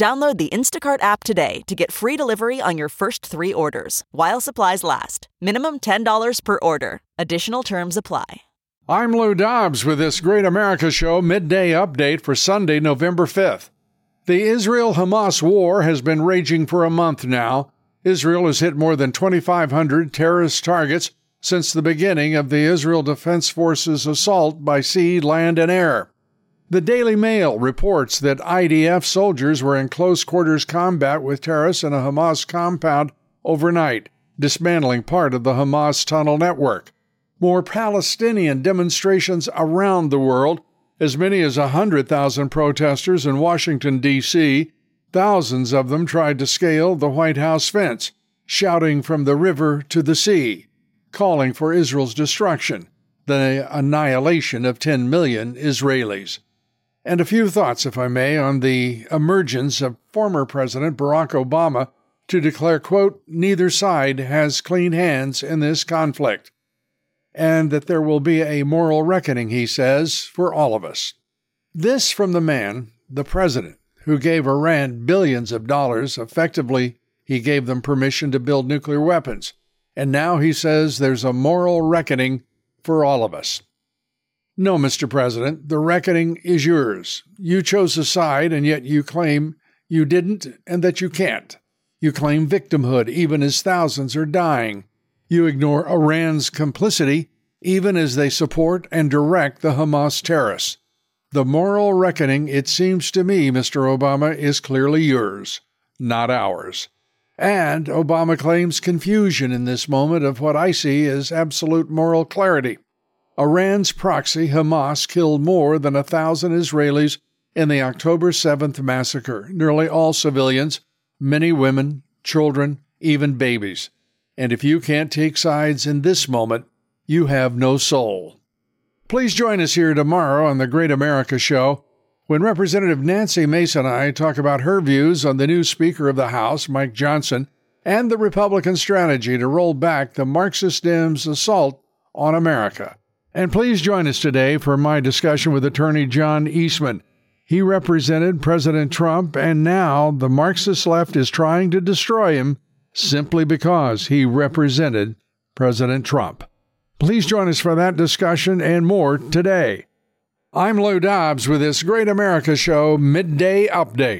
Download the Instacart app today to get free delivery on your first three orders while supplies last. Minimum $10 per order. Additional terms apply. I'm Lou Dobbs with this Great America Show midday update for Sunday, November 5th. The Israel Hamas war has been raging for a month now. Israel has hit more than 2,500 terrorist targets since the beginning of the Israel Defense Forces assault by sea, land, and air. The Daily Mail reports that IDF soldiers were in close quarters combat with terrorists in a Hamas compound overnight, dismantling part of the Hamas tunnel network. More Palestinian demonstrations around the world, as many as 100,000 protesters in Washington, D.C., thousands of them tried to scale the White House fence, shouting from the river to the sea, calling for Israel's destruction, the annihilation of 10 million Israelis. And a few thoughts, if I may, on the emergence of former President Barack Obama to declare, quote, neither side has clean hands in this conflict, and that there will be a moral reckoning, he says, for all of us. This from the man, the president, who gave Iran billions of dollars. Effectively, he gave them permission to build nuclear weapons. And now he says there's a moral reckoning for all of us. No, Mr. President, the reckoning is yours. You chose a side, and yet you claim you didn't and that you can't. You claim victimhood even as thousands are dying. You ignore Iran's complicity even as they support and direct the Hamas terrorists. The moral reckoning, it seems to me, Mr. Obama, is clearly yours, not ours. And Obama claims confusion in this moment of what I see as absolute moral clarity. Iran's proxy, Hamas, killed more than a thousand Israelis in the October 7th massacre, nearly all civilians, many women, children, even babies. And if you can't take sides in this moment, you have no soul. Please join us here tomorrow on the Great America Show when Representative Nancy Mace and I talk about her views on the new Speaker of the House, Mike Johnson, and the Republican strategy to roll back the Marxist Dems' assault on America. And please join us today for my discussion with attorney John Eastman. He represented President Trump, and now the Marxist left is trying to destroy him simply because he represented President Trump. Please join us for that discussion and more today. I'm Lou Dobbs with this Great America Show Midday Update.